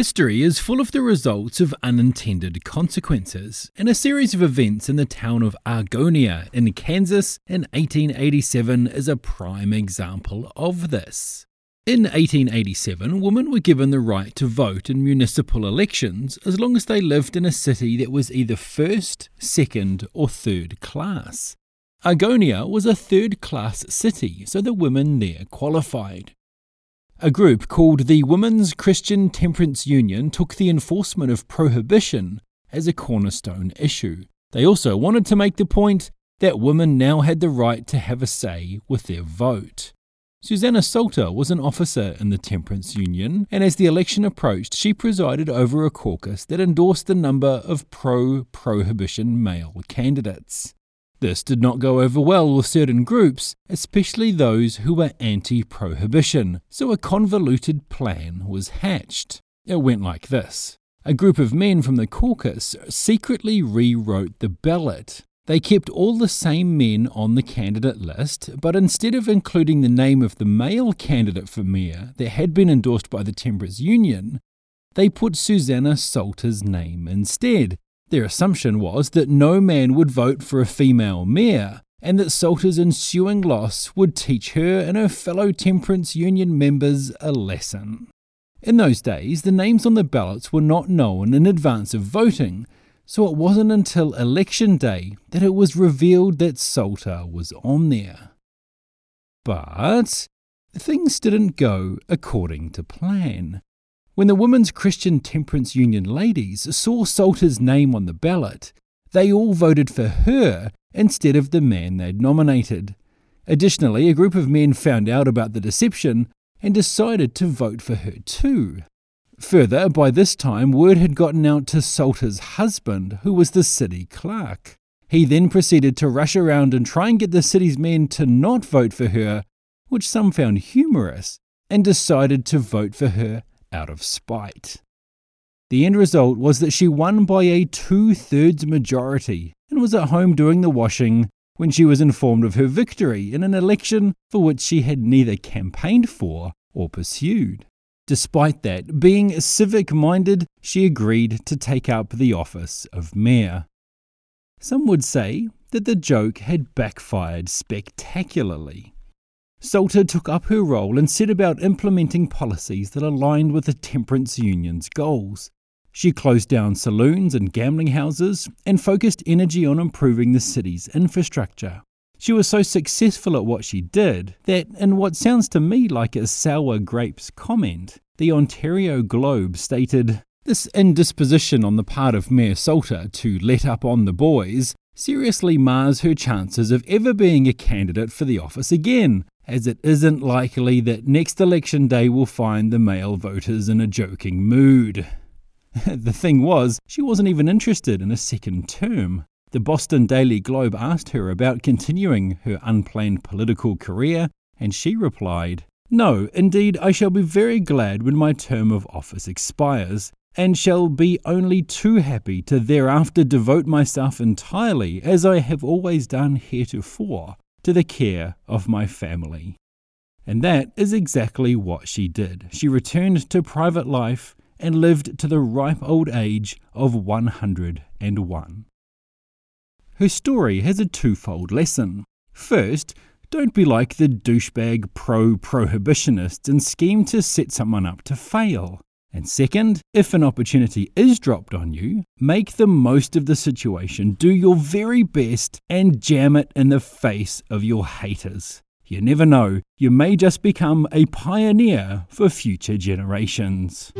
History is full of the results of unintended consequences, and a series of events in the town of Argonia in Kansas in 1887 is a prime example of this. In 1887, women were given the right to vote in municipal elections as long as they lived in a city that was either first, second, or third class. Argonia was a third class city, so the women there qualified. A group called the Women's Christian Temperance Union took the enforcement of prohibition as a cornerstone issue. They also wanted to make the point that women now had the right to have a say with their vote. Susanna Salter was an officer in the Temperance Union, and as the election approached, she presided over a caucus that endorsed a number of pro prohibition male candidates. This did not go over well with certain groups, especially those who were anti prohibition, so a convoluted plan was hatched. It went like this A group of men from the caucus secretly rewrote the ballot. They kept all the same men on the candidate list, but instead of including the name of the male candidate for mayor that had been endorsed by the Temperance Union, they put Susanna Salter's name instead, their assumption was that no man would vote for a female mayor, and that Salter's ensuing loss would teach her and her fellow temperance union members a lesson. In those days, the names on the ballots were not known in advance of voting, so it wasn't until election day that it was revealed that Salter was on there. But things didn't go according to plan. When the Women's Christian Temperance Union ladies saw Salter's name on the ballot, they all voted for her instead of the man they'd nominated. Additionally, a group of men found out about the deception and decided to vote for her too. Further, by this time, word had gotten out to Salter's husband, who was the city clerk. He then proceeded to rush around and try and get the city's men to not vote for her, which some found humorous, and decided to vote for her out of spite. The end result was that she won by a two thirds majority and was at home doing the washing when she was informed of her victory in an election for which she had neither campaigned for or pursued. Despite that, being civic minded, she agreed to take up the office of mayor. Some would say that the joke had backfired spectacularly. Salter took up her role and set about implementing policies that aligned with the temperance union's goals. She closed down saloons and gambling houses and focused energy on improving the city's infrastructure. She was so successful at what she did that, in what sounds to me like a sour grapes comment, the Ontario Globe stated This indisposition on the part of Mayor Salter to let up on the boys seriously mars her chances of ever being a candidate for the office again as it isn't likely that next election day will find the male voters in a joking mood. the thing was, she wasn't even interested in a second term. The Boston Daily Globe asked her about continuing her unplanned political career, and she replied, No, indeed, I shall be very glad when my term of office expires, and shall be only too happy to thereafter devote myself entirely, as I have always done heretofore, to the care of my family. And that is exactly what she did. She returned to private life and lived to the ripe old age of 101. Her story has a twofold lesson. First, don't be like the douchebag pro prohibitionists and scheme to set someone up to fail. And second, if an opportunity is dropped on you, make the most of the situation, do your very best, and jam it in the face of your haters. You never know, you may just become a pioneer for future generations.